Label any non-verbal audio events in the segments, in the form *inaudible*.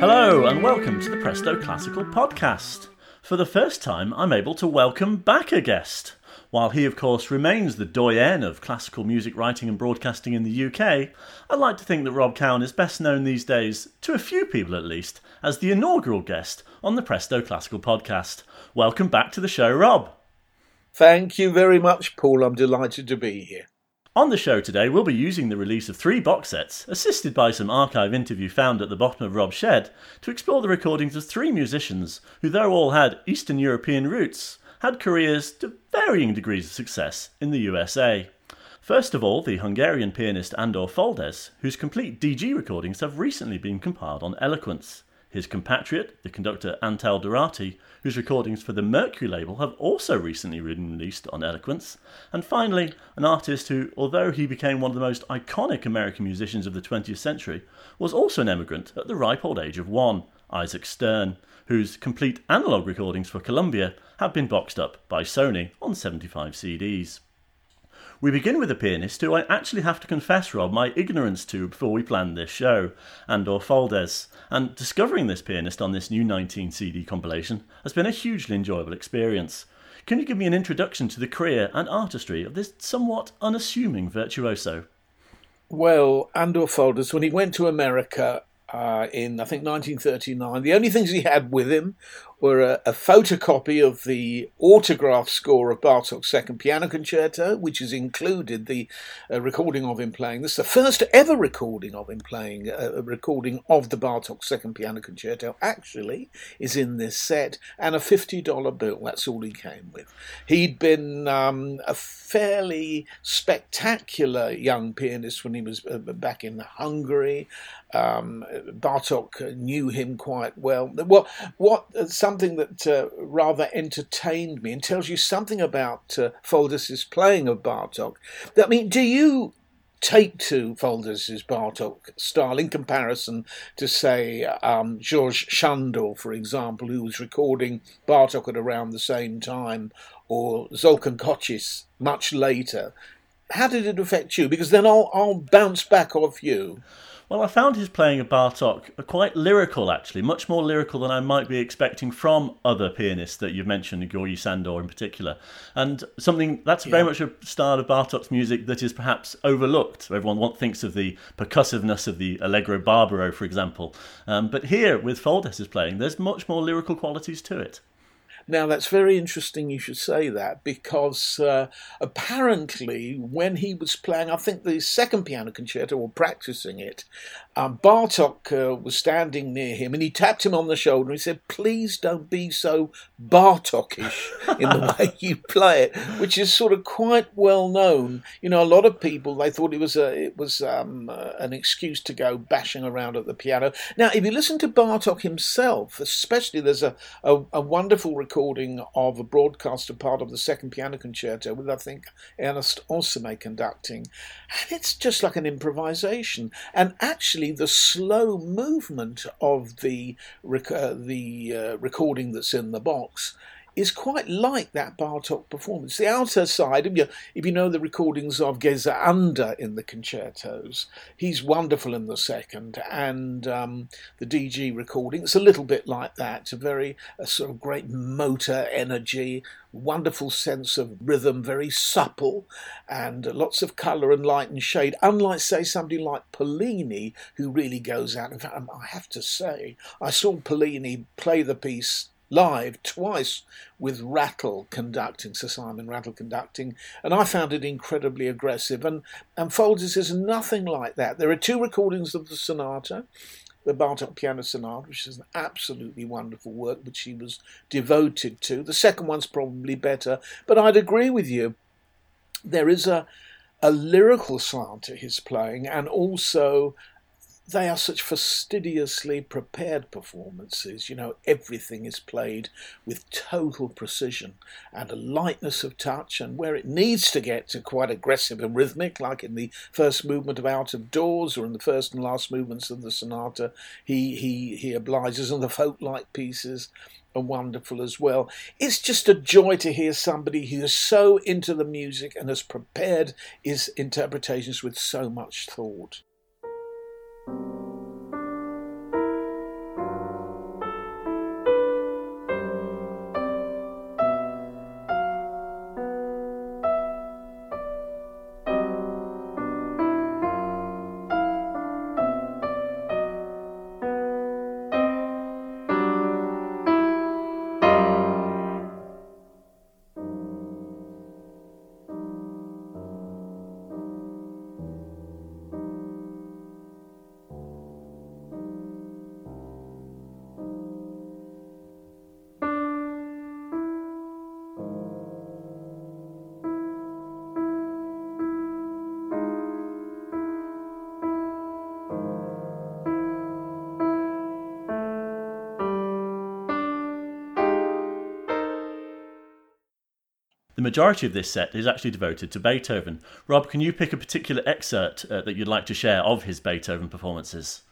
Hello, and welcome to the Presto Classical Podcast. For the first time, I'm able to welcome back a guest. While he, of course, remains the doyen of classical music writing and broadcasting in the UK, I'd like to think that Rob Cowan is best known these days, to a few people at least, as the inaugural guest on the Presto Classical Podcast. Welcome back to the show, Rob. Thank you very much, Paul. I'm delighted to be here. On the show today, we'll be using the release of three box sets, assisted by some archive interview found at the bottom of Rob's shed, to explore the recordings of three musicians who, though all had Eastern European roots, had careers to varying degrees of success in the USA. First of all, the Hungarian pianist Andor Foldes, whose complete DG recordings have recently been compiled on Eloquence. His compatriot, the conductor Antal Dorati, whose recordings for the Mercury label have also recently been released on Eloquence. And finally, an artist who, although he became one of the most iconic American musicians of the 20th century, was also an emigrant at the ripe old age of one, Isaac Stern, whose complete analogue recordings for Columbia have been boxed up by Sony on 75 CDs. We begin with a pianist who I actually have to confess, Rob, my ignorance to before we planned this show, Andor Foldes. And discovering this pianist on this new 19 CD compilation has been a hugely enjoyable experience. Can you give me an introduction to the career and artistry of this somewhat unassuming virtuoso? Well, Andor Foldes, when he went to America uh, in, I think, 1939, the only things he had with him were a, a, photocopy of the autograph score of Bartok's Second Piano Concerto, which has included the uh, recording of him playing. This is the first ever recording of him playing, uh, a recording of the Bartok Second Piano Concerto, actually, is in this set, and a $50 bill. That's all he came with. He'd been um, a fairly spectacular young pianist when he was uh, back in Hungary. Um, Bartok knew him quite well. Well, what something that uh, rather entertained me and tells you something about uh, playing of Bartok. I mean, do you take to Foldes's Bartok style in comparison to, say, um, Georges Sandor, for example, who was recording Bartok at around the same time, or Zoltan Kocsis much later? How did it affect you? Because then I'll, I'll bounce back off you. Well, I found his playing of Bartok quite lyrical, actually, much more lyrical than I might be expecting from other pianists that you've mentioned, Georgi Sandor in particular. And something that's yeah. very much a style of Bartok's music that is perhaps overlooked. Everyone thinks of the percussiveness of the Allegro Barbaro, for example. Um, but here, with Foldes's playing, there's much more lyrical qualities to it. Now, that's very interesting you should say that because uh, apparently, when he was playing, I think the second piano concerto or practicing it, um, Bartok uh, was standing near him and he tapped him on the shoulder and he said, Please don't be so Bartokish in the *laughs* way you play it, which is sort of quite well known. You know, a lot of people, they thought it was, a, it was um, uh, an excuse to go bashing around at the piano. Now, if you listen to Bartok himself, especially, there's a, a, a wonderful recording of a broadcast of part of the second piano concerto with, I think, Ernest Ansermet conducting. And it's just like an improvisation. And actually, the slow movement of the, rec- uh, the uh, recording that's in the box is quite like that Bartok performance. The outer side, if you, know the recordings of Geza Anda in the concertos, he's wonderful in the second, and um, the DG recording, it's a little bit like that. It's a very a sort of great motor energy, wonderful sense of rhythm, very supple, and lots of colour and light and shade. Unlike, say, somebody like Pollini, who really goes out. In fact, I have to say, I saw Pollini play the piece live twice with Rattle conducting, Sir Simon Rattle conducting, and I found it incredibly aggressive. And, and Foldes is nothing like that. There are two recordings of the sonata. The Bartok Piano Sonata, which is an absolutely wonderful work, which he was devoted to. The second one's probably better, but I'd agree with you. There is a, a lyrical slant to his playing, and also they are such fastidiously prepared performances. You know, everything is played with total precision and a lightness of touch, and where it needs to get to quite aggressive and rhythmic, like in the first movement of Out of Doors or in the first and last movements of the sonata, he he he obliges, and the folk-like pieces are wonderful as well. It's just a joy to hear somebody who is so into the music and has prepared his interpretations with so much thought. Thank you. The majority of this set is actually devoted to Beethoven. Rob, can you pick a particular excerpt uh, that you'd like to share of his Beethoven performances?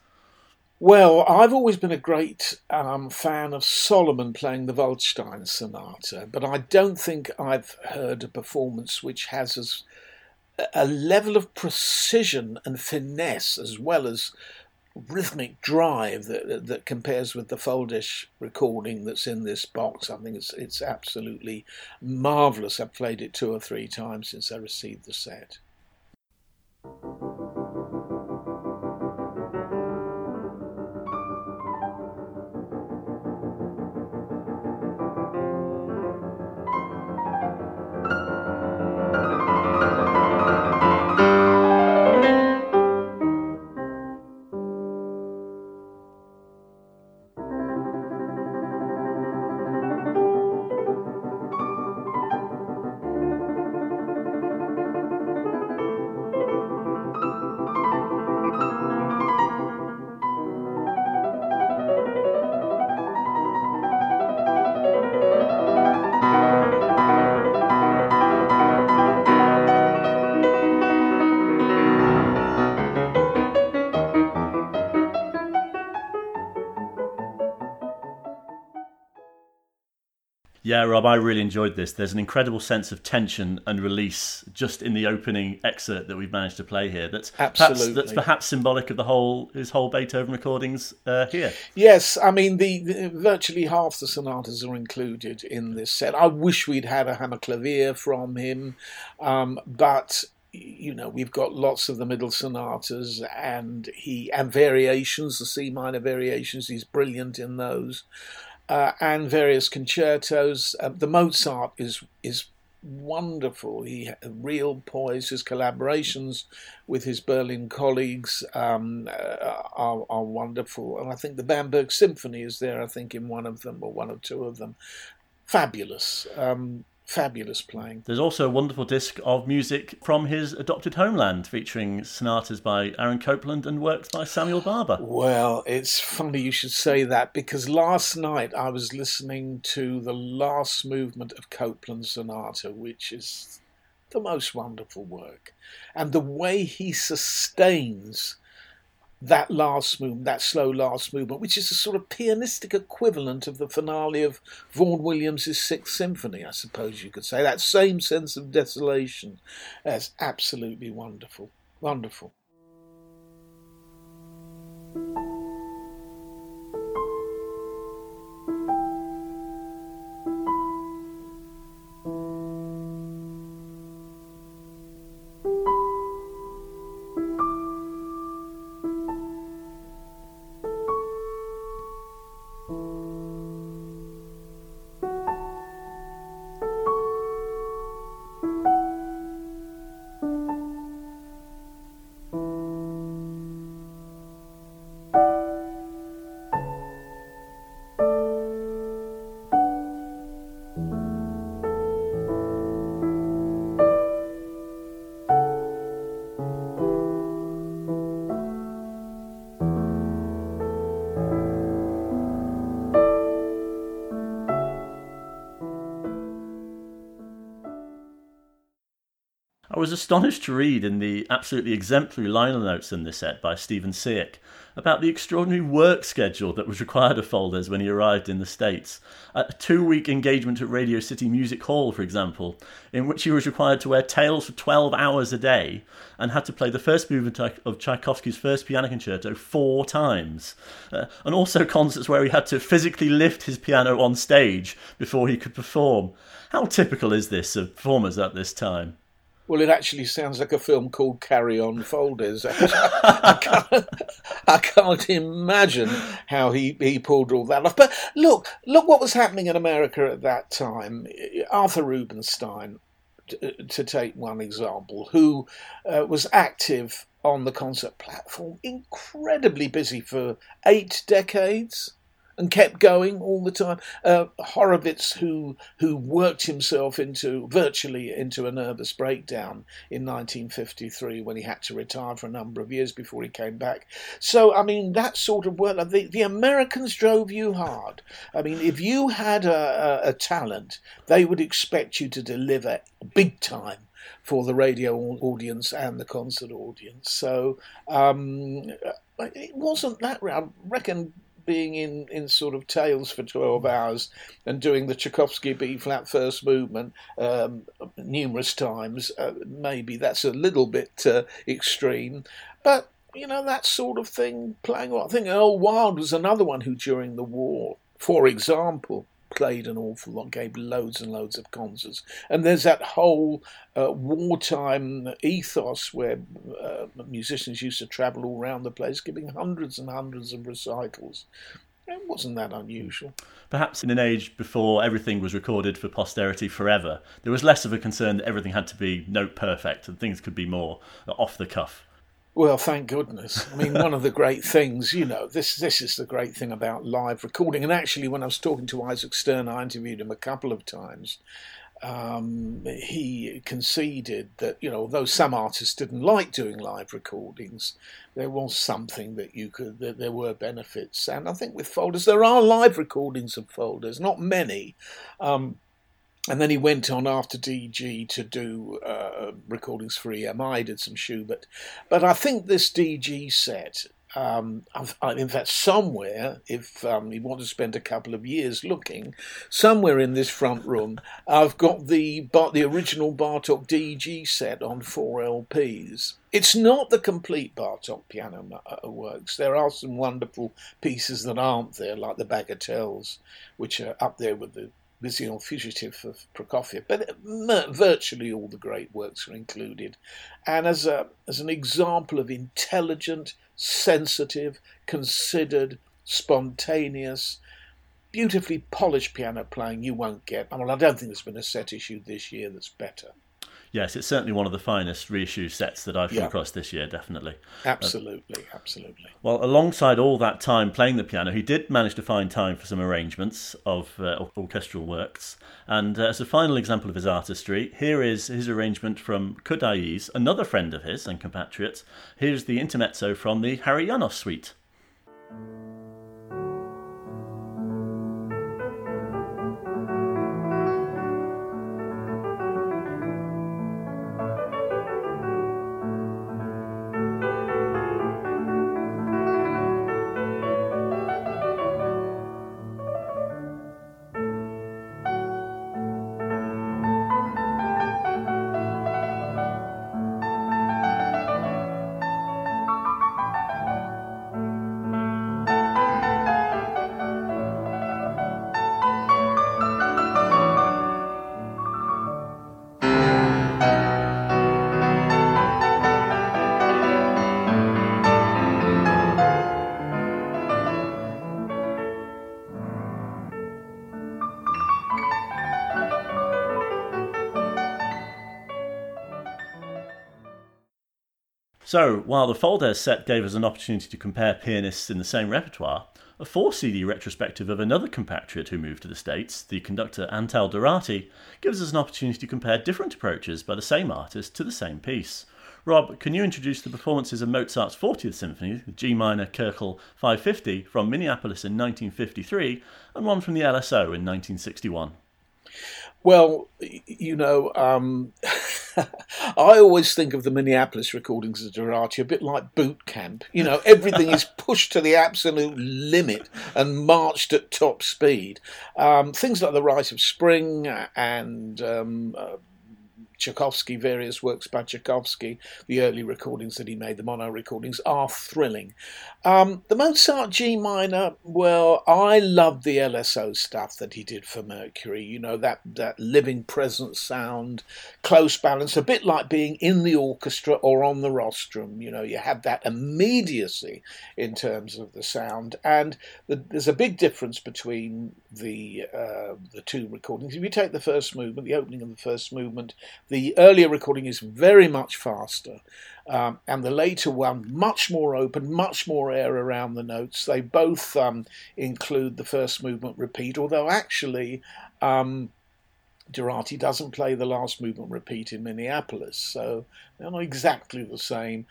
Well, I've always been a great um, fan of Solomon playing the Waldstein Sonata, but I don't think I've heard a performance which has as a level of precision and finesse as well as rhythmic drive that that compares with the Foldes recording that's in this box. I think it's it's absolutely marvelous. I've played it two or three times since I received the set. Yeah, Rob, I really enjoyed this. There's an incredible sense of tension and release just in the opening excerpt that we've managed to play here. That's Absolutely. perhaps, that's perhaps symbolic of the whole his whole Beethoven recordings uh, here. Yes, I mean the, the virtually half the sonatas are included in this set. I wish we'd had a Hammerklavier from him, um, but you know we've got lots of the middle sonatas and he and variations, the C minor variations. He's brilliant in those uh, and various concertos. Uh, the Mozart is is wonderful. He real poise. His collaborations with his Berlin colleagues um, uh, are, are wonderful, and I think the Bamberg Symphony is there. I think in one of them or one or two of them. Fabulous. Um, fabulous playing. There's also a wonderful disc of music from his adopted homeland featuring sonatas by Aaron Copland and works by Samuel Barber. Well, it's funny you should say that because last night I was listening to the last movement of Copland's sonata, which is the most wonderful work. And the way he sustains that last movement, that slow last movement, which is a sort of pianistic equivalent of the finale of Vaughan Williams's Sixth Symphony, I suppose you could say. That same sense of desolation. That's absolutely wonderful. Wonderful. I was astonished to read in the absolutely exemplary liner notes in this set by Stephen Siek about the extraordinary work schedule that was required of Foldes when he arrived in the States. A two week engagement at Radio City Music Hall, for example, in which he was required to wear tails for 12 hours a day and had to play the first movement of Tchaikovsky's first piano concerto four times. Uh, and also concerts where he had to physically lift his piano on stage before he could perform. How typical is this of performers at this time? Well, it actually sounds like a film called Carry On Foldes. *laughs* I, can't, I can't imagine how he, he pulled all that off. But look, look what was happening in America at that time. Arthur Rubinstein, to, to take one example, who uh, was active on the concert platform, incredibly busy for eight decades and kept going all the time. Uh, Horowitz, who who worked himself into virtually into a nervous breakdown in 1953 when he had to retire for a number of years before he came back. So I mean that sort of work. The, the Americans drove you hard. I mean, if you had a, a, a talent, they would expect you to deliver big time for the radio audience and the concert audience. So um, it wasn't that. I reckon being in, in sort of tails for 12 hours and doing the Tchaikovsky B flat first movement um, numerous times, uh, maybe that's a little bit uh, extreme. But, you know, that sort of thing playing. I think Earl Wild was another one who, during the war, for example, played an awful lot, gave loads and loads of concerts. And there's that whole uh, wartime ethos where uh, musicians used to travel all around the place, giving hundreds and hundreds of recitals. It wasn't that unusual. Perhaps in an age before everything was recorded for posterity forever, there was less of a concern that everything had to be note perfect and things could be more off the cuff. Well, thank goodness. I mean, one of the great things, you know, this this is the great thing about live recording. And actually, when I was talking to Isaac Stern, I interviewed him a couple of times. Um, he conceded that you know, although some artists didn't like doing live recordings, there was something that you could that there were benefits. And I think with Foldes, there are live recordings of Foldes, not many. Um, and then he went on after DG to do uh, recordings for EMI, did some Schubert. But I think this DG set, um, in fact, somewhere, if um, you want to spend a couple of years looking, somewhere in this front room, I've got the the original Bartok DG set on four LPs. It's not the complete Bartok piano uh, works. There are some wonderful pieces that aren't there, like the Bagatelles, which are up there with the Vision Fugitive of Prokofiev, but uh, virtually all the great works are included. And as, a, as an example of intelligent, sensitive, considered, spontaneous, beautifully polished piano playing, you won't get. I I don't think there's been a set issued this year that's better yes, it's certainly one of the finest reissue sets that I've come yeah. across this year, definitely. Absolutely, uh, absolutely. Well, alongside all that time playing the piano, he did manage to find time for some arrangements of uh, orchestral works. And uh, as a final example of his artistry, here is his arrangement from Kodály's, another friend of his and compatriot. Here's the intermezzo from the Háry János suite. So, while the Foldes set gave us an opportunity to compare pianists in the same repertoire, a four CD retrospective of another compatriot who moved to the States, the conductor Antal Dorati, gives us an opportunity to compare different approaches by the same artist to the same piece. Rob, can you introduce the performances of Mozart's 40th Symphony, G minor Köchel 550 from Minneapolis in 1953, and one from the LSO in 1961? Well, you know, um, *laughs* *laughs* I always think of the Minneapolis recordings of Dorati a bit like boot camp. You know, everything is *laughs* pushed to the absolute limit and marched at top speed. Um, things like The Rite of Spring and um, uh, Tchaikovsky, various works by Tchaikovsky, the early recordings that he made, the mono recordings, are thrilling. Um, the Mozart G minor, well, I love the LSO stuff that he did for Mercury. You know, that, that living present sound, close balance, a bit like being in the orchestra or on the rostrum. You know, you have that immediacy in terms of the sound. And the, there's a big difference between the, uh, the two recordings. If you take the first movement, the opening of the first movement, The earlier recording is very much faster, um, and the later one much more open, much more air around the notes. They both um, include the first movement repeat, although actually. Um, Dorati doesn't play the last movement repeat in Minneapolis, so they're not exactly the same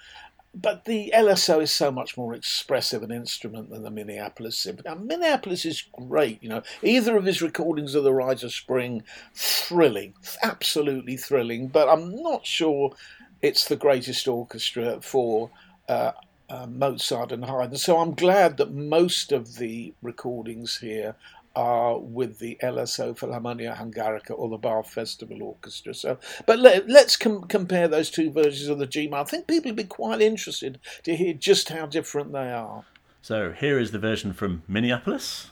but the LSO is so much more expressive an instrument than the Minneapolis Symphony. Now, Minneapolis is great, you know. Either of his recordings of the Rite of Spring, thrilling, absolutely thrilling. But I'm not sure it's the greatest orchestra for uh, uh, Mozart and Haydn. So I'm glad that most of the recordings here are with the LSO Philharmonia Hungarica or the Bath Festival Orchestra. So, but let, us com- compare those two versions of the G minor. I think people would be quite interested to hear just how different they are. So here is the version from Minneapolis.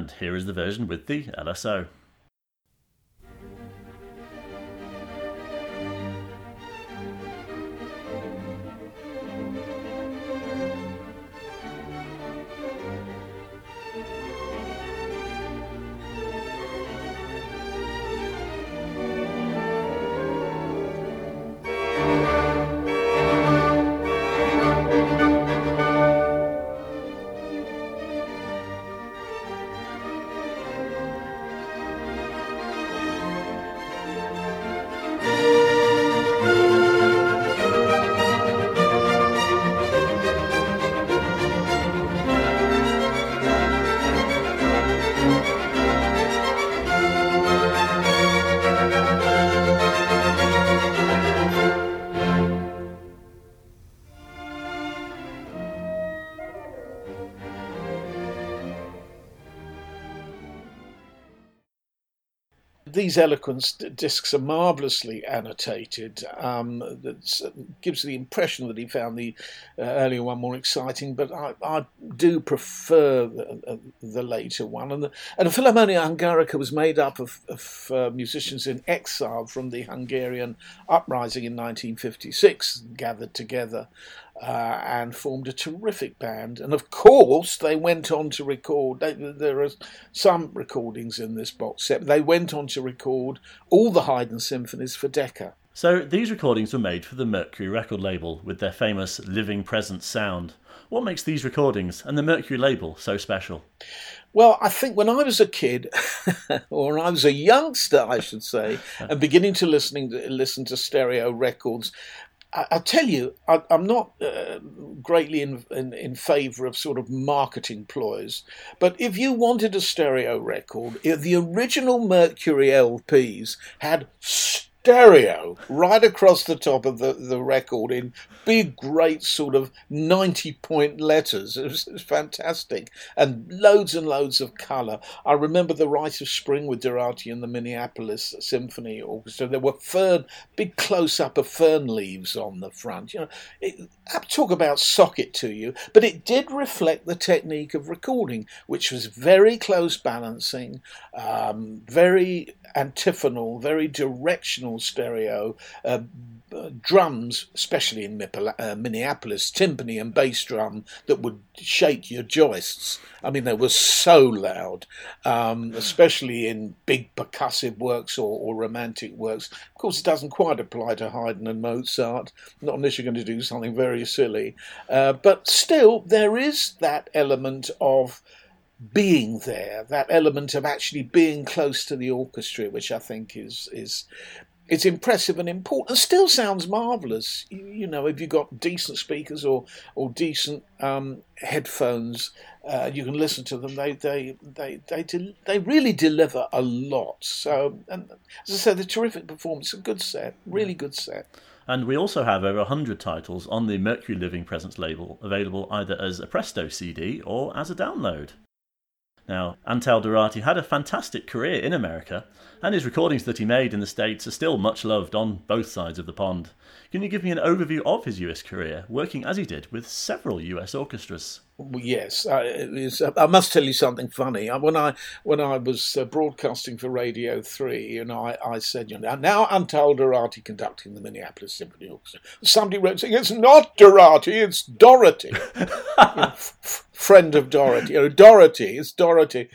And here is the version with the LSO. These eloquence discs are marvelously annotated. Um, that uh, gives the impression that he found the uh, earlier one more exciting, but I, I do prefer the, uh, the, later one. And the, and the Philharmonia Hungarica was made up of, of uh, musicians in exile from the Hungarian uprising in 1956, gathered together uh, and formed a terrific band. And of course, they went on to record. They, there are some recordings in this box set. They went on to record all the Haydn symphonies for Decca. So these recordings were made for the Mercury record label with their famous living presence sound. What makes these recordings and the Mercury label so special? Well, I think when I was a kid, *laughs* or I was a youngster, I should say, *laughs* and beginning to listening to listen to stereo records, I, I tell you, I, am not uh, greatly in, in, in favour of sort of marketing ploys, but if you wanted a stereo record, the original Mercury LPs had stereo right across the top of the, the record in big, great sort of 90 point letters. *laughs* It was, it was fantastic. And loads and loads of colour. I remember the Rite of Spring with Dorati and the Minneapolis Symphony Orchestra. There were fern, big close up of fern leaves on the front. You know, it, talk about socket to you, but it did reflect the technique of recording, which was very close balancing, um, very antiphonal, very directional stereo, uh, drums, especially in uh, Minneapolis, timpani and bass drum that would shake your joists. I mean, they were so loud, um, especially in big percussive works or, or, romantic works. Of course, it doesn't quite apply to Haydn and Mozart, not unless you're going to do something very silly. Uh, but still, there is that element of being there, that element of actually being close to the orchestra, which I think is is it's impressive and important. and Still sounds marvelous. You, you know, if you've got decent speakers or or decent um, headphones, uh, you can listen to them. They they they they del- they really deliver a lot. So, and as I said, the terrific performance, a good set, really good set. And we also have over 100 titles on the Mercury Living Presence label available either as a Presto CD or as a download. Now, Antal Dorati had a fantastic career in America, and his recordings that he made in the States are still much loved on both sides of the pond. Can you give me an overview of his US career, working as he did with several US orchestras? Yes, uh, I must tell you something funny. Uh, when I when I was uh, broadcasting for Radio Three, you know, I, I said, you know, now Antal Dorati conducting the Minneapolis Symphony Orchestra. Somebody wrote saying it's not Dorati, it's Dorothy, *laughs* you know, f- friend of Dorothy. You know, Dorothy, it's Dorothy.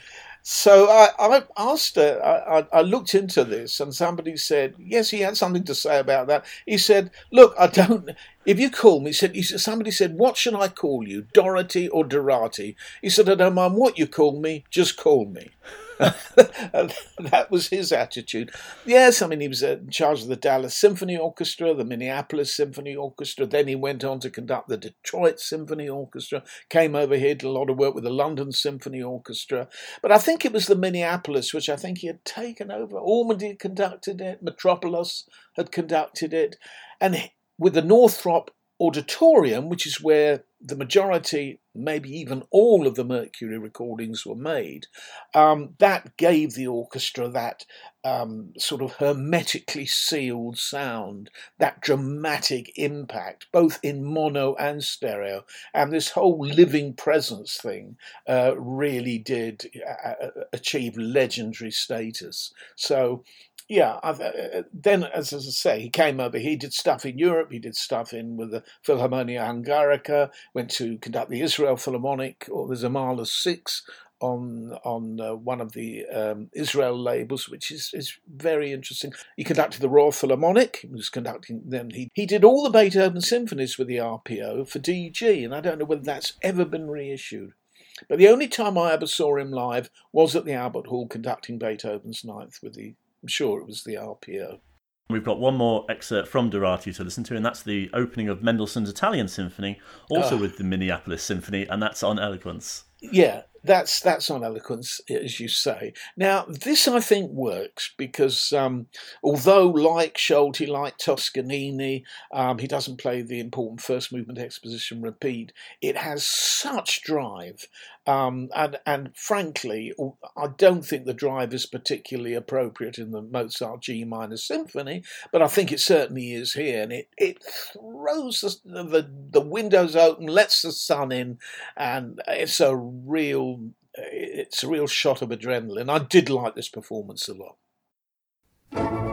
So I, I asked her, I, I, looked into this, and somebody said, yes, he had something to say about that. He said, look, I don't, if you call me, he said, he said, somebody said, what should I call you, Dorothy or Dorati? He said, I don't mind what you call me, just call me. That was his attitude. Yes, I mean, he was in charge of the Dallas Symphony Orchestra, the Minneapolis Symphony Orchestra. Then he went on to conduct the Detroit Symphony Orchestra, came over here, did a lot of work with the London Symphony Orchestra. But I think it was the Minneapolis, which I think he had taken over. Ormandy had conducted it, Mitropoulos had conducted it. And with the Northrop Auditorium, which is where the majority, maybe even all of the Mercury recordings were made, um, that gave the orchestra that um, sort of hermetically sealed sound, that dramatic impact, both in mono and stereo. And this whole living presence thing uh, really did uh, uh achieve legendary status. So yeah, uh, uh, then as, as I say, he came over. He did stuff in Europe. He did stuff in with the Philharmonia Hungarica. Went to conduct the Israel Philharmonic or the Zamala Six on on uh, one of the um, Israel labels, which is, is very interesting. He conducted the Royal Philharmonic. He was conducting then. He he did all the Beethoven symphonies with the RPO for DG, and I don't know whether that's ever been reissued. But the only time I ever saw him live was at the Albert Hall conducting Beethoven's Ninth with the I'm sure it was the RPO. We've got one more excerpt from Dorati to listen to, and that's the opening of Mendelssohn's Italian Symphony, also oh. with the Minneapolis Symphony, and that's on Eloquence. Yeah, that's that's on eloquence, as you say. Now, this I think works because um, although, like Solti, like Toscanini, um, he doesn't play the important first movement exposition repeat. It has such drive, um, and and frankly, I don't think the drive is particularly appropriate in the Mozart G minor symphony, but I think it certainly is here, and it it throws the the, the windows open, lets the sun in, and it's a real it's a real shot of adrenaline. I did like this performance a lot.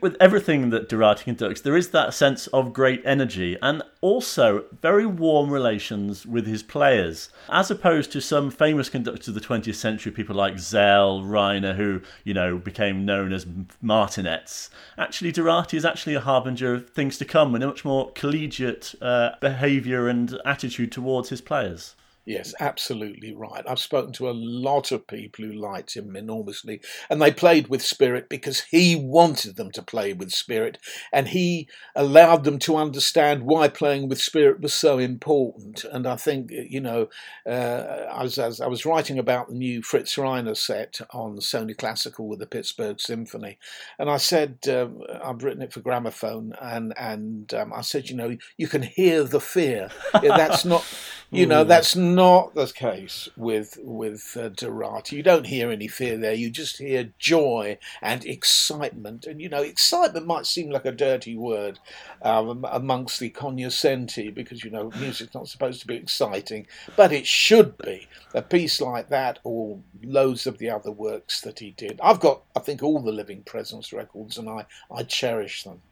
With everything that Dorati conducts, there is that sense of great energy and also very warm relations with his players, as opposed to some famous conductors of the 20th century, people like Szell, Reiner, who, you know, became known as martinets. Actually, Dorati is actually a harbinger of things to come and a much more collegiate uh, behaviour and attitude towards his players. Yes, absolutely right. I've spoken to a lot of people who liked him enormously, and they played with spirit because he wanted them to play with spirit, and he allowed them to understand why playing with spirit was so important. And I think, you know, uh, I, was, I was writing about the new Fritz Reiner set on Sony Classical with the Pittsburgh Symphony, and I said, um, I've written it for gramophone, and, and um, I said, you know, you can hear the fear. That's not *laughs* You know, that's not the case with with uh, Dorati. You don't hear any fear there. You just hear joy and excitement. And you know, excitement might seem like a dirty word um, amongst the cognoscenti because you know *sighs* music's not supposed to be exciting, but it should be. A piece like that, or loads of the other works that he did. I've got, I think, all the Living Presence records, and I I cherish them.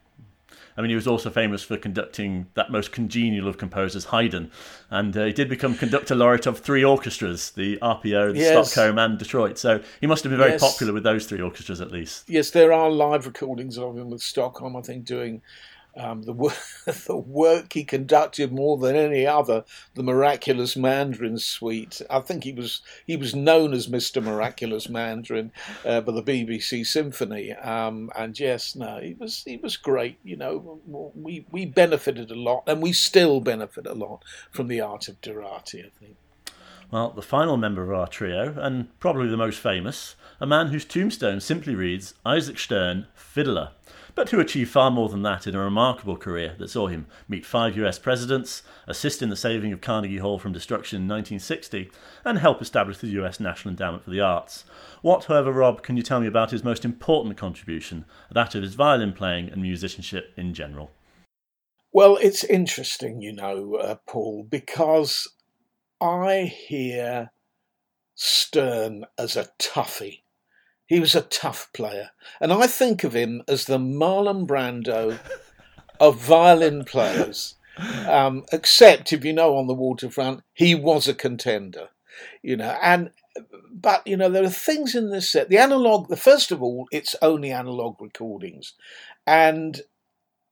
I mean, he was also famous for conducting that most congenial of composers, Haydn, and uh, he did become conductor laureate of three orchestras: the RPO, the yes. Stockholm, and Detroit. So he must have been very yes. popular with those three orchestras, at least. Yes, there are live recordings of him with Stockholm. I think doing um, the, work, *laughs* the work he conducted more than any other, the Miraculous Mandarin Suite. I think he was he was known as Mister Miraculous Mandarin uh, by the BBC Symphony. Um, and yes, no, he was he was great. You know, we we benefited a lot, and we still benefit a lot from the art of Dorati. I think. Well, the final member of our trio, and probably the most famous, a man whose tombstone simply reads Isaac Stern, Fiddler but who achieved far more than that in a remarkable career that saw him meet five US presidents, assist in the saving of Carnegie Hall from destruction in 1960, and help establish the US National Endowment for the Arts. What, however, Rob, can you tell me about his most important contribution, that of his violin playing and musicianship in general? Well, it's interesting, you know, uh, Paul, because I hear Stern as a toughie. He was a tough player. And I think of him as the Marlon Brando of violin players. Um, except if you know on the waterfront, he was a contender, you know. And but you know there are things in this set. The analog, the first of all, it's only analog recordings, and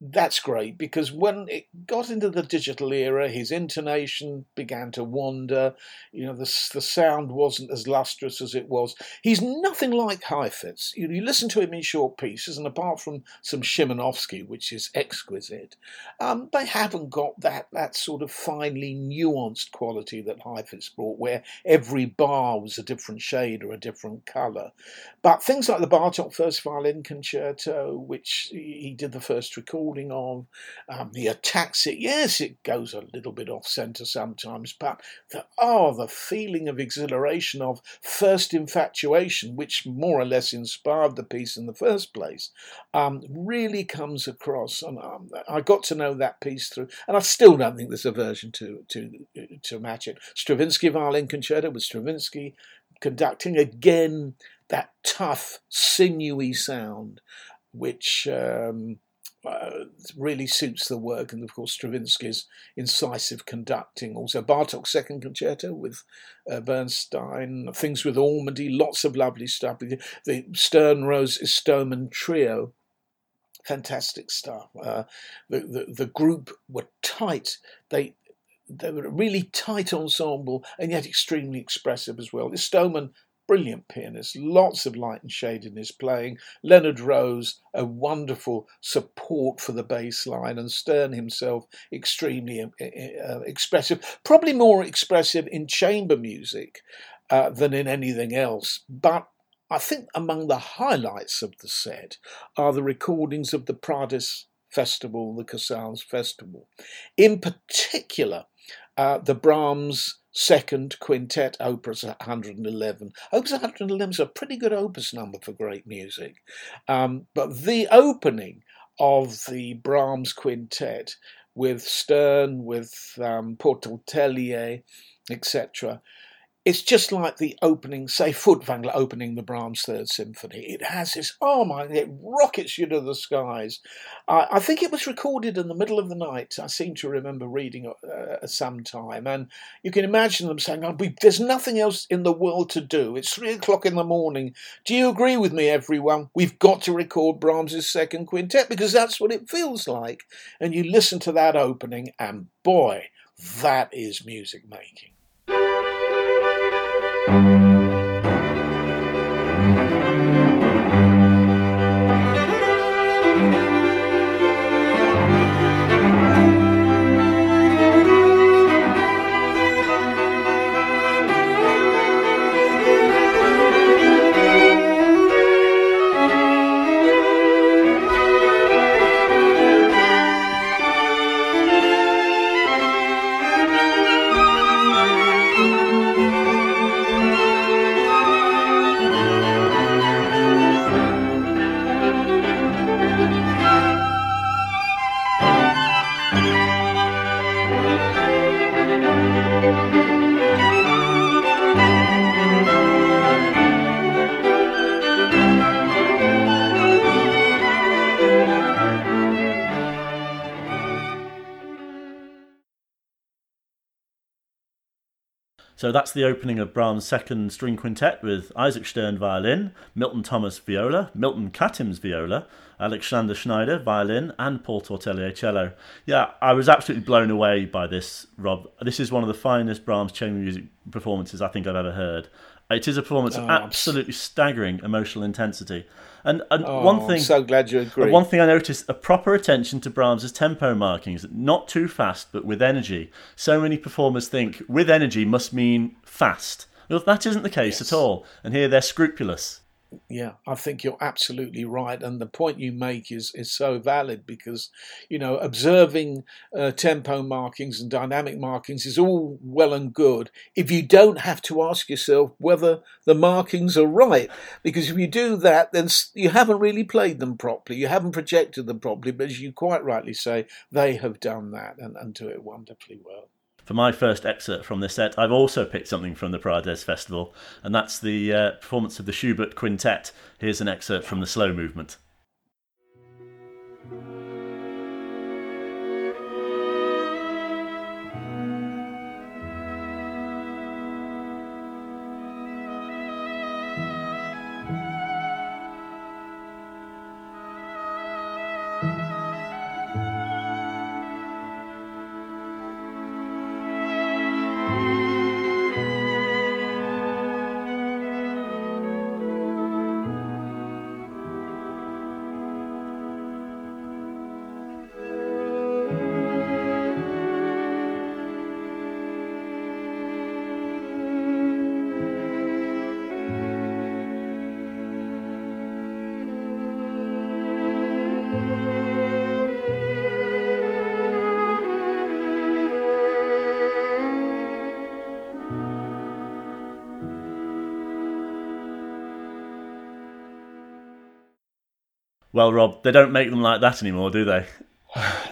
that's great because when it got into the digital era, his intonation began to wander. You know, the, the sound wasn't as lustrous as it was. He's nothing like Heifetz. You, you listen to him in short pieces, and apart from some Szymanowski, which is exquisite, um, they haven't got that, that sort of finely nuanced quality that Heifetz brought, where every bar was a different shade or a different colour. But things like the Bartok First Violin Concerto, which he did the first record recording of. Um, he attacks it. Yes, it goes a little bit off centre sometimes, but the, oh, the feeling of exhilaration of first infatuation, which more or less inspired the piece in the first place, um, really comes across. And um, I got to know that piece through, and I still don't think there's a version to to to match it. Stravinsky Violin Concerto with Stravinsky conducting again that tough, sinewy sound, which um, uh, really suits the work, and of course Stravinsky's incisive conducting. Also Bartok's second concerto with uh, Bernstein, things with Ormandy, lots of lovely stuff. The Stern Rose Istomin trio, fantastic stuff. Uh, the, the the group were tight. They they were a really tight ensemble and yet extremely expressive as well. Istomin brilliant pianist, lots of light and shade in his playing. Leonard Rose, a wonderful support for the bass line, and Stern himself, extremely uh, uh, expressive, probably more expressive in chamber music uh, than in anything else. But I think among the highlights of the set are the recordings of the Prades Festival, the Casals Festival. In particular, uh, the Brahms second quintet, Opus 111. Opus 111 is a pretty good opus number for great music. Um, but the opening of the Brahms quintet with Stern, with um, etc., it's just like the opening, say, Furtwängler opening the Brahms Third Symphony. It has this, oh my, it rockets you to the skies. Uh, I think it was recorded in the middle of the night. I seem to remember reading uh, some time. And you can imagine them saying, oh, we, there's nothing else in the world to do. It's three o'clock in the morning. Do you agree with me, everyone? We've got to record Brahms' second quintet because that's what it feels like. And you listen to that opening, and boy, that is music making thank you So that's the opening of Brahms' second string quintet with Isaac Stern violin, Milton Thomas viola, Milton Katims viola, Alexander Schneider violin, and Paul Tortelier cello. Yeah, I was absolutely blown away by this, Rob. This is one of the finest Brahms chamber music performances I think I've ever heard. It is a performance oh, of absolutely staggering emotional intensity. And, and oh, one thing, I'm so glad you agree. One thing I noticed: a proper attention to Brahms's tempo markings, not too fast, but with energy. So many performers think with energy must mean fast. Well, that isn't the case yes. at all. And here they're scrupulous yeah, I think you're absolutely right, and the point you make is is so valid because you know observing uh, tempo markings and dynamic markings is all well and good if you don't have to ask yourself whether the markings are right, because if you do that, then you haven't really played them properly, you haven't projected them properly. But as you quite rightly say, they have done that and, and do it wonderfully well for my first excerpt from this set, I've also picked something from the Prades Festival, and that's the uh, performance of the Schubert Quintet. Here's an excerpt from the slow movement. Well, Rob, they don't make them like that anymore, do they?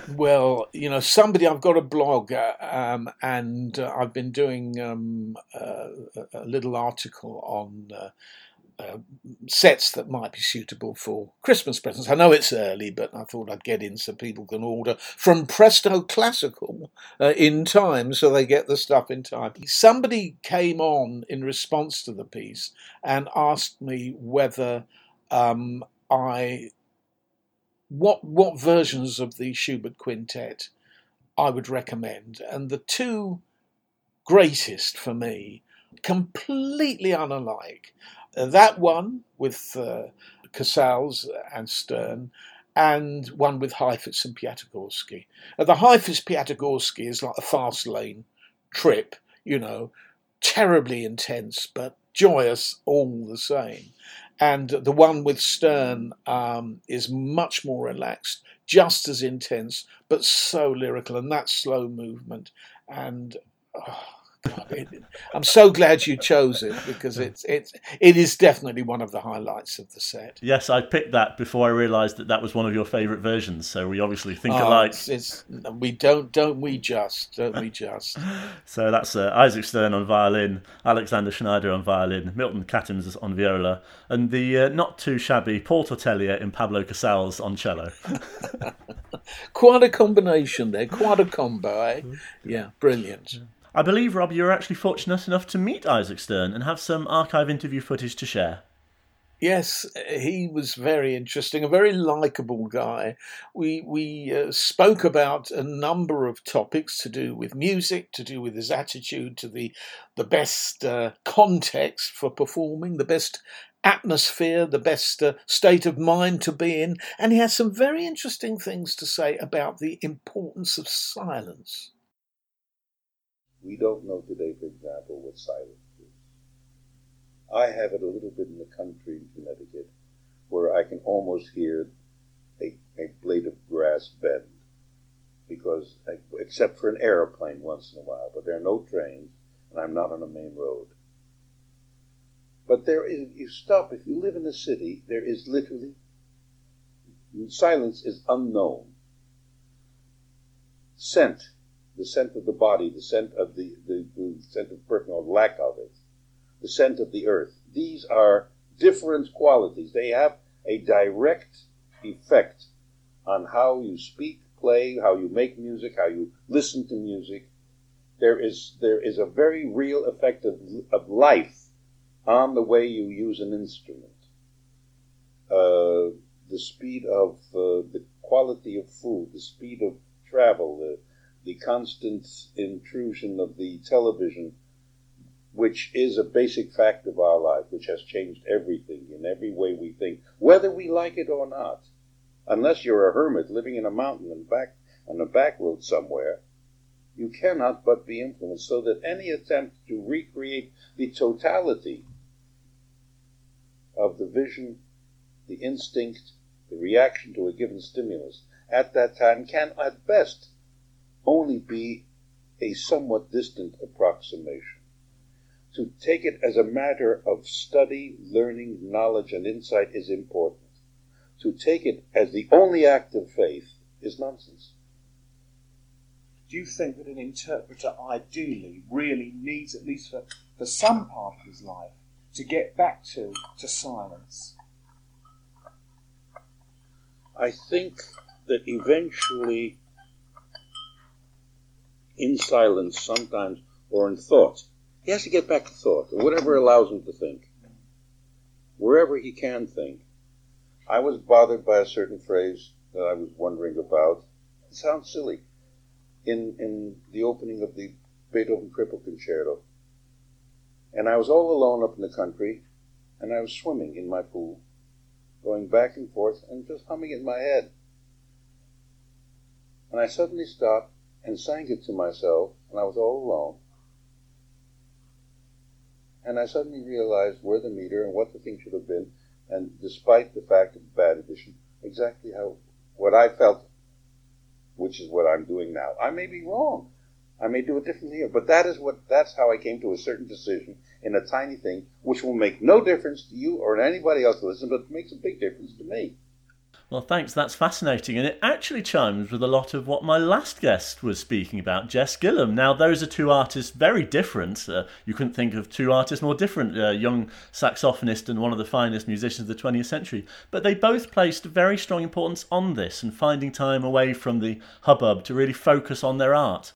Well, you know, somebody I've got a blog, uh, um, and uh, I've been doing um, uh, a little article on uh, uh, sets that might be suitable for Christmas presents. I know it's early, but I thought I'd get in so people can order from Presto Classical uh, in time, so they get the stuff in time. Somebody came on in response to the piece and asked me whether um, I what what versions of the Schubert Quintet I would recommend, and the two greatest for me, completely unalike. Uh, that one with uh, Casals and Stern, and one with Heifetz and Piatigorsky. Uh, the Heifetz Piatigorsky is like a fast lane trip, you know, terribly intense but joyous all the same and the one with Stern um, is much more relaxed, just as intense, but so lyrical, and that slow movement. And oh, I'm so glad you chose it because it's it's it is definitely one of the highlights of the set. Yes, I picked that before I realised that that was one of your favourite versions. So we obviously think oh, alike. It's, it's, we don't don't we just don't we just. *laughs* so that's uh, Isaac Stern on violin, Alexander Schneider on violin, Milton Katims on viola, and the uh, not too shabby Paul Tortelier in Pablo Casals on cello. *laughs* quite a combination there, quite a combo, eh? Yeah, brilliant. I believe, Rob, you were actually fortunate enough to meet Isaac Stern and have some archive interview footage to share. Yes, he was very interesting, a very likable guy. We we uh, spoke about a number of topics to do with music, to do with his attitude to the the best uh, context for performing, the best atmosphere, the best uh, state of mind to be in, and he has some very interesting things to say about the importance of silence. We don't know today, for example, what silence is. I have it a little bit in the country in Connecticut where I can almost hear a, a blade of grass bend because, except for an aeroplane once in a while, but there are no trains and I'm not on a main road. But there is, you stop, if you live in a city, there is literally, silence is unknown. Scent the scent of the body, the scent of the, the, the scent of person or lack of it, the scent of the earth. These are different qualities. They have a direct effect on how you speak, play, how you make music, how you listen to music. there is there is a very real effect of, of life on the way you use an instrument. Uh, the speed of uh, the quality of food, the speed of travel, the, the constant intrusion of the television, which is a basic fact of our life, which has changed everything in every way we think, whether we like it or not. Unless you're a hermit living in a mountain and back on a back road somewhere, you cannot but be influenced, so that any attempt to recreate the totality of the vision, the instinct, the reaction to a given stimulus at that time can, at best, only be a somewhat distant approximation. To take it as a matter of study, learning, knowledge, and insight is important. To take it as the only act of faith is nonsense. Do you think that an interpreter ideally really needs, at least for, for some part of his life, to get back to, to silence? I think that eventually, in silence sometimes, or in thought, he has to get back to thought, or whatever allows him to think, wherever he can think. I was bothered by a certain phrase that I was wondering about. It sounds silly. In, in the opening of the Beethoven Triple Concerto, and I was all alone up in the country, and I was swimming in my pool, going back and forth and just humming in my head. And I suddenly stopped and sang it to myself, and I was all alone. And I suddenly realized where the meter and what the thing should have been, and despite the fact of bad edition, exactly how what I felt, which is what I'm doing now. I may be wrong. I may do it differently here, but that is what that's how I came to a certain decision in a tiny thing, which will make no difference to you or anybody else listen, but makes a big difference to me. Well, thanks. That's fascinating. And it actually chimes with a lot of what my last guest was speaking about, Jess Gillam. Now, those are two artists very different. Uh, you couldn't think of two artists more different, a uh, young saxophonist and one of the finest musicians of the 20th century. But they both placed very strong importance on this and finding time away from the hubbub to really focus on their art.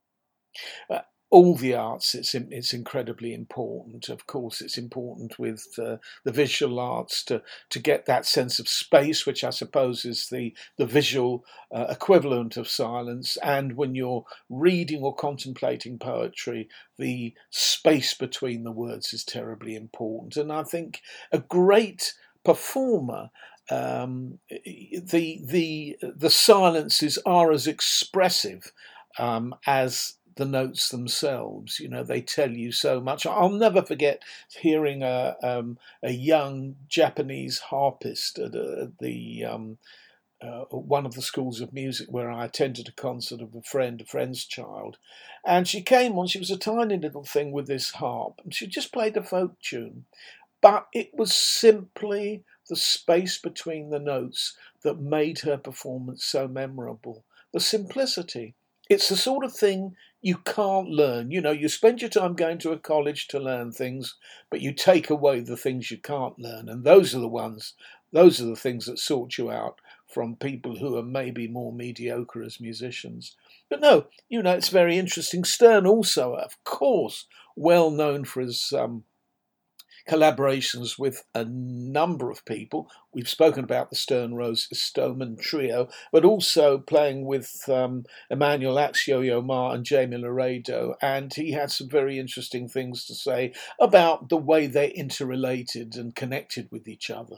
All the arts, it's it's incredibly important. Of course, it's important with uh, the visual arts to to get that sense of space, which I suppose is the the visual uh, equivalent of silence. And when you're reading or contemplating poetry, the space between the words is terribly important. And I think a great performer um, the the the silences are as expressive um, as the notes themselves. You know, they tell you so much. I'll never forget hearing a um, a young Japanese harpist at, uh, the um, uh, one of the schools of music where I attended a concert of a friend, a friend's child, and she came on. She was a tiny little thing with this harp, and she just played a folk tune, but it was simply the space between the notes that made her performance so memorable. The simplicity. It's the sort of thing you can't learn. You know, you spend your time going to a college to learn things, but you take away the things you can't learn. And those are the ones, those are the things that sort you out from people who are maybe more mediocre as musicians. But no, you know, it's very interesting. Stern also, of course, well known for his um, collaborations with a number of people. We've spoken about the Stern Rose Istomin trio, but also playing with um, Emanuel Ax, Yo-Yo Ma, and Jaime Laredo. And he had some very interesting things to say about the way they interrelated and connected with each other.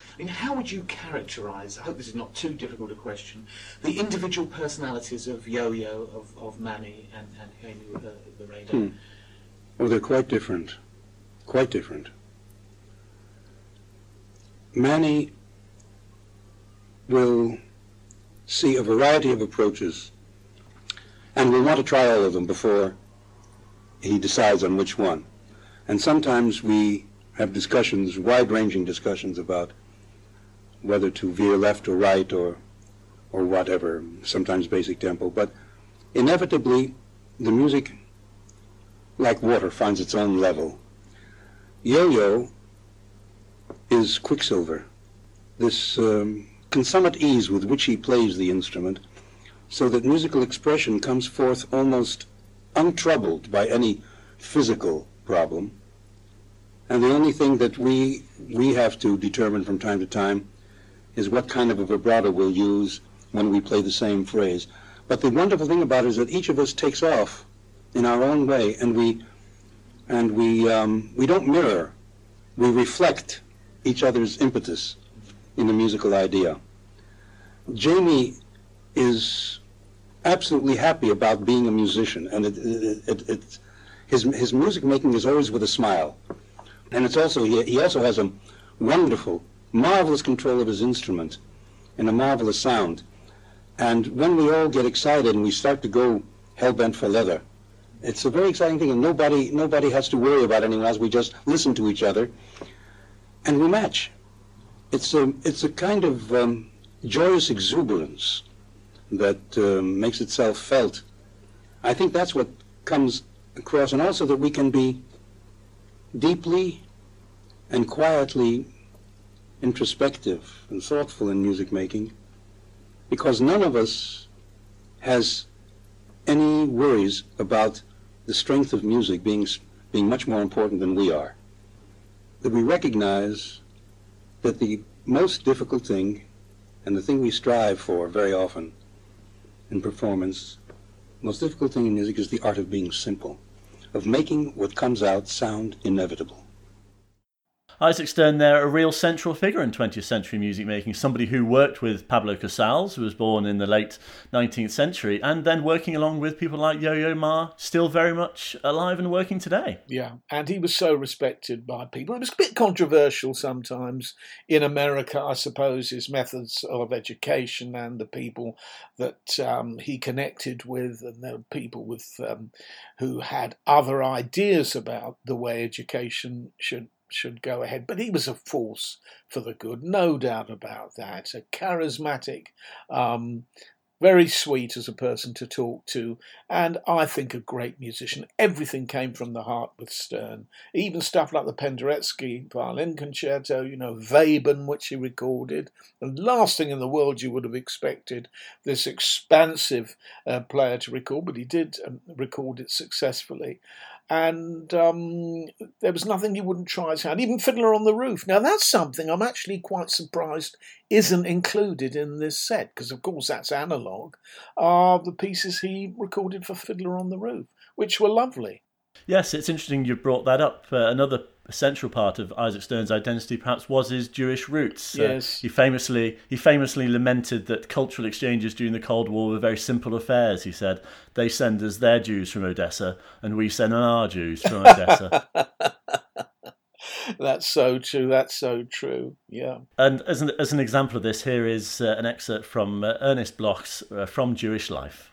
I mean, how would you characterise, I hope this is not too difficult a question, the individual personalities of Yo-Yo, of, of Manny, and, and Jaime Laredo? Hmm. Well, they're quite different quite different. Manny will see a variety of approaches and will want to try all of them before he decides on which one. And sometimes we have discussions, wide-ranging discussions about whether to veer left or right or or whatever, sometimes basic tempo. But inevitably, the music, like water, finds its own level. Yo-Yo is Quicksilver. This um, consummate ease with which he plays the instrument, so that musical expression comes forth almost untroubled by any physical problem. And the only thing that we we have to determine from time to time is what kind of a vibrato we'll use when we play the same phrase. But the wonderful thing about it is that each of us takes off in our own way, and we and we um, we don't mirror, we reflect each other's impetus in the musical idea. Jaime is absolutely happy about being a musician, and it, it, it, his his music making is always with a smile, and it's also he, he also has a wonderful, marvelous control of his instrument, and a marvelous sound. And when we all get excited and we start to go hell bent for leather, it's a very exciting thing, and nobody nobody has to worry about anyone else. We just listen to each other, and we match. It's a it's a kind of um, joyous exuberance that um, makes itself felt. I think that's what comes across, and also that we can be deeply and quietly introspective and thoughtful in music making, because none of us has any worries about the strength of music being being much more important than we are. That we recognize that the most difficult thing and the thing we strive for very often in performance, the most difficult thing in music is the art of being simple, of making what comes out sound inevitable. Isaac Stern there, a real central figure in 20th century music making, somebody who worked with Pablo Casals, who was born in the late 19th century, and then working along with people like Yo-Yo Ma, still very much alive and working today. Yeah, and he was so respected by people. It was a bit controversial sometimes in America, I suppose, his methods of education and the people that um, he connected with, and the people with um, who had other ideas about the way education should should go ahead. But he was a force for the good, no doubt about that. A charismatic, um, very sweet as a person to talk to, and I think a great musician. Everything came from the heart with Stern. Even stuff like the Penderecki violin concerto, you know, Webern, which he recorded. The last thing in the world you would have expected this expansive uh, player to record, but he did um, record it successfully and um, there was nothing you wouldn't try his hand. Even Fiddler on the Roof. Now that's something I'm actually quite surprised isn't included in this set because, of course, that's analog. Are the pieces he recorded for Fiddler on the Roof, which were lovely. Yes, it's interesting you brought that up. Uh, another essential part of Isaac Stern's identity, perhaps, was his Jewish roots. Yes, uh, he famously he famously lamented that cultural exchanges during the Cold War were very simple affairs. He said they send us their Jews from Odessa, and we send our Jews from Odessa. *laughs* That's so true. That's so true. Yeah. And as an, as an example of this, here is uh, an excerpt from uh, Ernest Bloch's uh, From Jewish Life.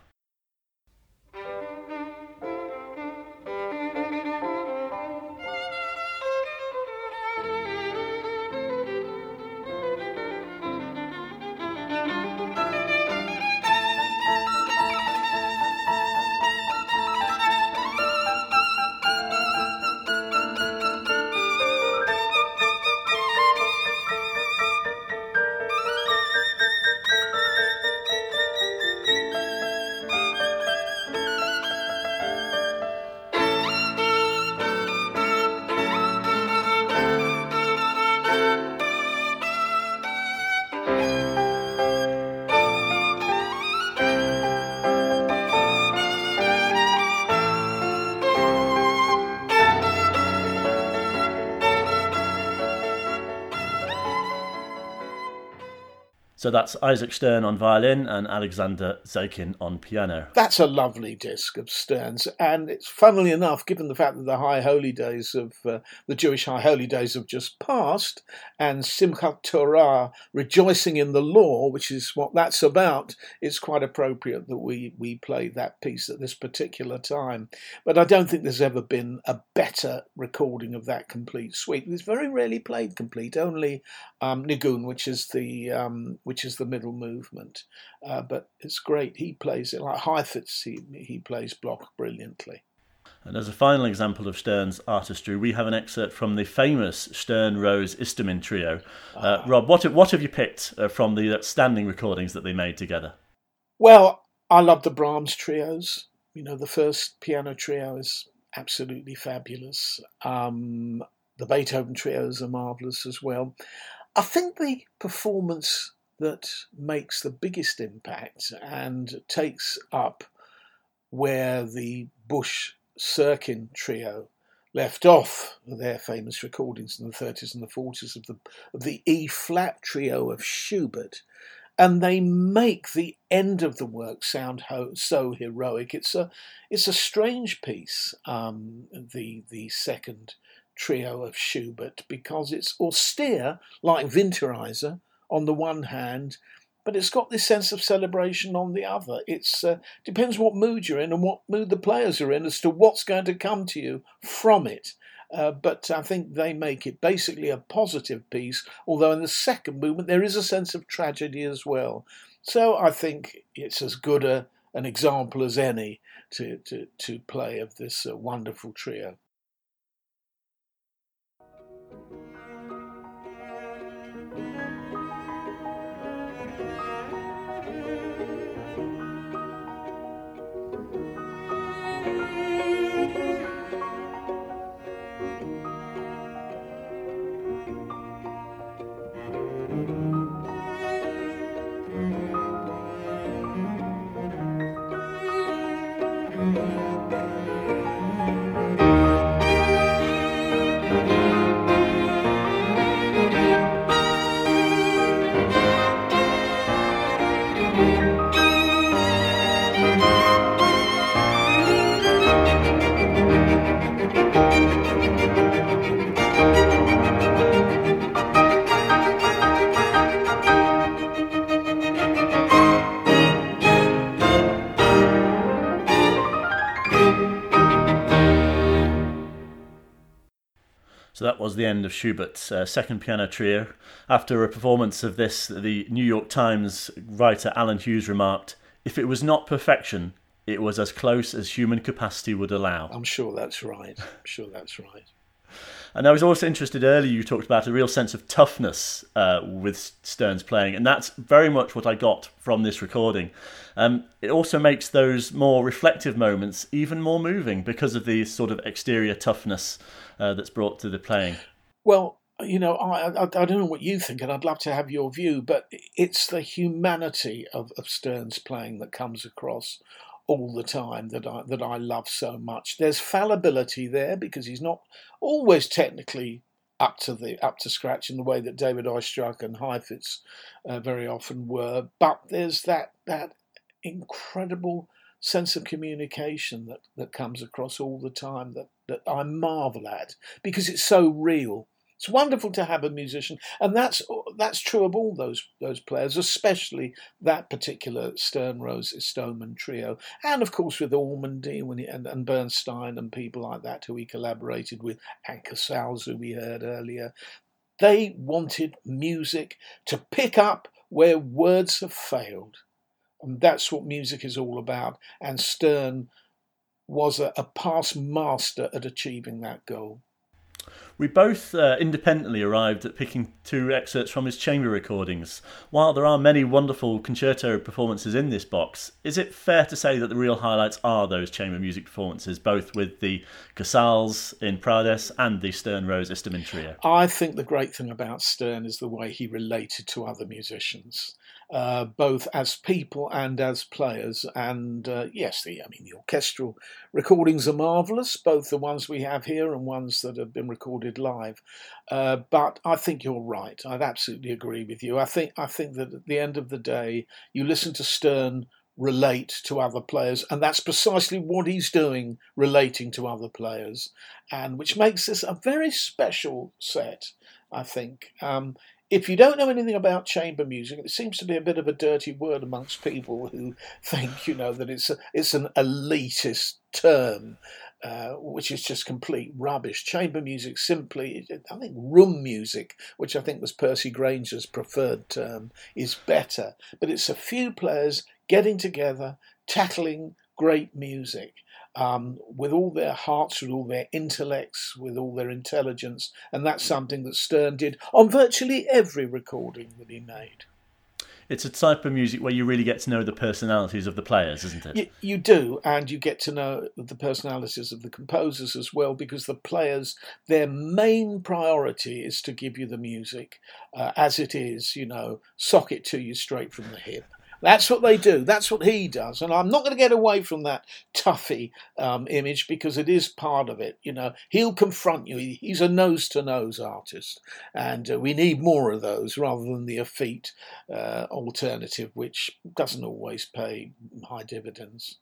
So that's Isaac Stern on violin and Alexander Zakin on piano. That's a lovely disc of Stern's, and it's funnily enough, given the fact that the High Holy Days of uh, the Jewish High Holy Days have just passed, and Simchat Torah, rejoicing in the law, which is what that's about, it's quite appropriate that we we play that piece at this particular time. But I don't think there's ever been a better recording of that complete suite. It's very rarely played complete, only um, Nigun, which is the um, which is the middle movement. Uh, but it's great. He plays it like Heifetz. He he plays Bloch brilliantly. And as a final example of Stern's artistry, we have an excerpt from the famous Stern Rose Istomin trio. Uh, ah. Rob, what what have you picked uh, from the standing recordings that they made together? Well, I love the Brahms trios. you know, the first piano trio is absolutely fabulous. Um, the Beethoven trios are marvellous as well. I think the performance that makes the biggest impact and takes up where the Busch Serkin trio left off their famous recordings in the 30s and the 40s of the, of the E flat trio of Schubert. And they make the end of the work sound ho- so heroic. It's a, it's a strange piece, um, the, the second trio of Schubert, because it's austere, like Winterreise, on the one hand, but it's got this sense of celebration on the other. It's uh, depends what mood you're in and what mood the players are in as to what's going to come to you from it. Uh, but I think they make it basically a positive piece, although in the second movement there is a sense of tragedy as well. So I think it's as good a, an example as any to, to, to play of this uh, wonderful trio. So that was the end of Schubert's uh, second piano trio. After a performance of this, the New York Times writer Allen Hughes remarked, If it was not perfection, it was as close as human capacity would allow. I'm sure that's right. I'm sure that's right. And I was also interested earlier, you talked about a real sense of toughness uh, with Stern's playing, and that's very much what I got from this recording. Um, it also makes those more reflective moments even more moving because of the sort of exterior toughness uh, that's brought to the playing? Well, you know, I, I, I don't know what you think, and I'd love to have your view, but it's the humanity of, of Stern's playing that comes across all the time that I that I love so much. There's fallibility there because he's not always technically up to the up to scratch in the way that David Oistrakh and Heifetz uh, very often were, but there's that that incredible sense of communication that, that comes across all the time that, that I marvel at because it's so real. It's wonderful to have a musician, and that's uh, that's true of all those those players, especially that particular Stern Rose Istomin trio, and of course with Ormandy and, and Bernstein and people like that who he collaborated with, and Casals who we heard earlier. They wanted music to pick up where words have failed. And that's what music is all about. And Stern was a, a past master at achieving that goal. We both uh, independently arrived at picking two excerpts from his chamber recordings. While there are many wonderful concerto performances in this box, is it fair to say that the real highlights are those chamber music performances, both with the Casals in Prades and the Stern Rose Istomin Trio? I think the great thing about Stern is the way he related to other musicians uh, both as people and as players. And uh, yes, the I mean the orchestral recordings are marvelous, both the ones we have here and ones that have been recorded live. Uh, but I think you're right. I'd absolutely agree with you. I think I think that at the end of the day, you listen to Stern relate to other players, and that's precisely what he's doing, relating to other players, and which makes this a very special set. I think. Um, if you don't know anything about chamber music, it seems to be a bit of a dirty word amongst people who *laughs* think, you know, that it's a, it's an elitist term, uh, which is just complete rubbish. Chamber music simply, I think, room music, which I think was Percy Grainger's preferred term, is better. But it's a few players getting together, tackling great music um, with all their hearts, with all their intellects, with all their intelligence. And that's something that Stern did on virtually every recording that he made. it's a type of music where you really get to know the personalities of the players, isn't it? You, you do, and you get to know the personalities of the composers as well, because the players, their main priority is to give you the music uh, as it is, you know, sock it to you straight from the hip. That's what they do. That's what he does. And I'm not going to get away from that toughy um, image because it is part of it. You know, he'll confront you. He's a nose to nose artist. And uh, we need more of those rather than the effete uh, alternative, which doesn't always pay high dividends.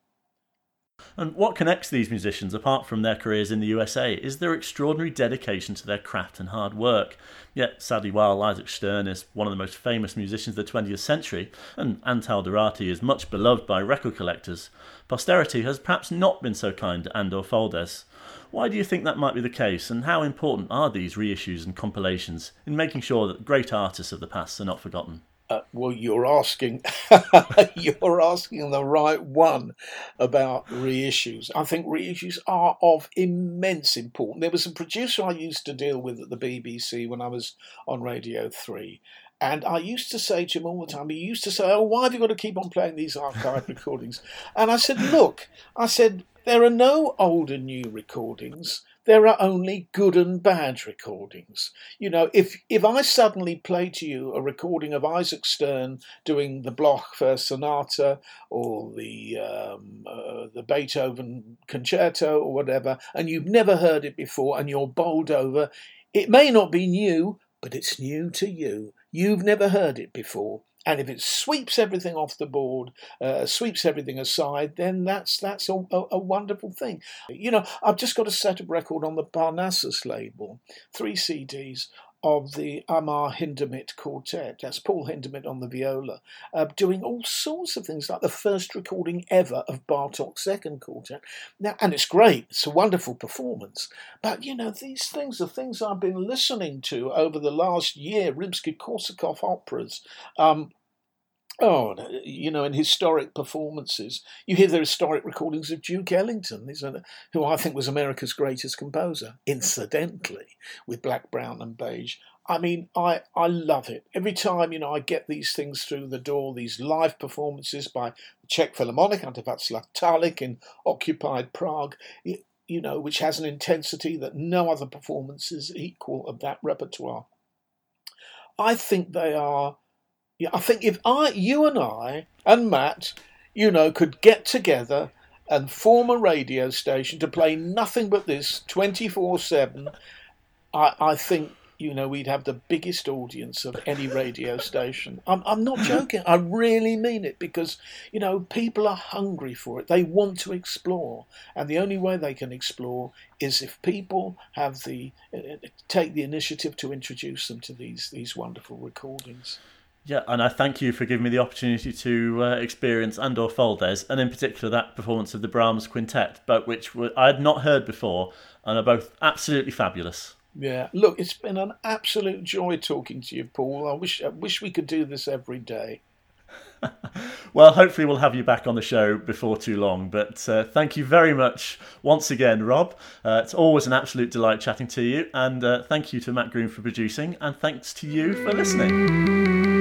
And what connects these musicians, apart from their careers in the USA, is their extraordinary dedication to their craft and hard work. Yet, sadly, while Isaac Stern is one of the most famous musicians of the 20th century, and Antal Doráti is much beloved by record collectors, posterity has perhaps not been so kind to Andor Foldes. Why do you think that might be the case, and how important are these reissues and compilations in making sure that great artists of the past are not forgotten? Uh, well, you're asking, *laughs* you're asking the right one about reissues. I think reissues are of immense importance. There was a producer I used to deal with at the BBC when I was on Radio Three, and I used to say to him all the time, he used to say, Oh, why have you got to keep on playing these archive *laughs* recordings? And I said, Look, I said, there are no old and new recordings there are only good and bad recordings. You know, if if I suddenly play to you a recording of Isaac Stern doing the Bloch First Sonata or the um, uh, the Beethoven Concerto or whatever, and you've never heard it before, and you're bowled over, it may not be new, but it's new to you. You've never heard it before. And if it sweeps everything off the board, uh, sweeps everything aside, then that's that's a, a, a, wonderful thing. You know, I've just got a set of record on the Parnassus label, three CDs of the Amar Hindemith Quartet. That's Paul Hindemith on the viola, uh, doing all sorts of things, like the first recording ever of Bartok's Second Quartet. Now, and it's great. It's a wonderful performance. But you know, these things are things I've been listening to over the last year. Rimsky-Korsakov operas. Um, Oh, uh, you know, in historic performances, you hear the historic recordings of Duke Ellington, who I think was America's greatest composer, incidentally, with Black, Brown, and Beige. I mean, I, I love it. Every time, you know, I get these things through the door, these live performances by the Czech Philharmonic Václav Talich in occupied Prague, you know, which has an intensity that no other performances equal of that repertoire. I think they are yeah, I think if I, you and I, and Matt, you know, could get together and form a radio station to play nothing but this 24 7, I, I think you know, we'd have the biggest audience of any radio station. I'm, I'm not joking. I really mean it because, you know, people are hungry for it. They want to explore. And the only way they can explore is if people have the, uh, take the initiative to introduce them to these, these wonderful recordings. Yeah, and I thank you for giving me the opportunity to uh, experience Andor Foldes, and in particular that performance of the Brahms Quintet, but which I had not heard before, and are both absolutely fabulous. Yeah, look, it's been an absolute joy talking to you, Paul. I wish I wish we could do this every day. *laughs* well, hopefully we'll have you back on the show before too long. But uh, thank you very much once again, Rob. Uh, it's always an absolute delight chatting to you, and uh, thank you to Matt Groom for producing, and thanks to you for listening.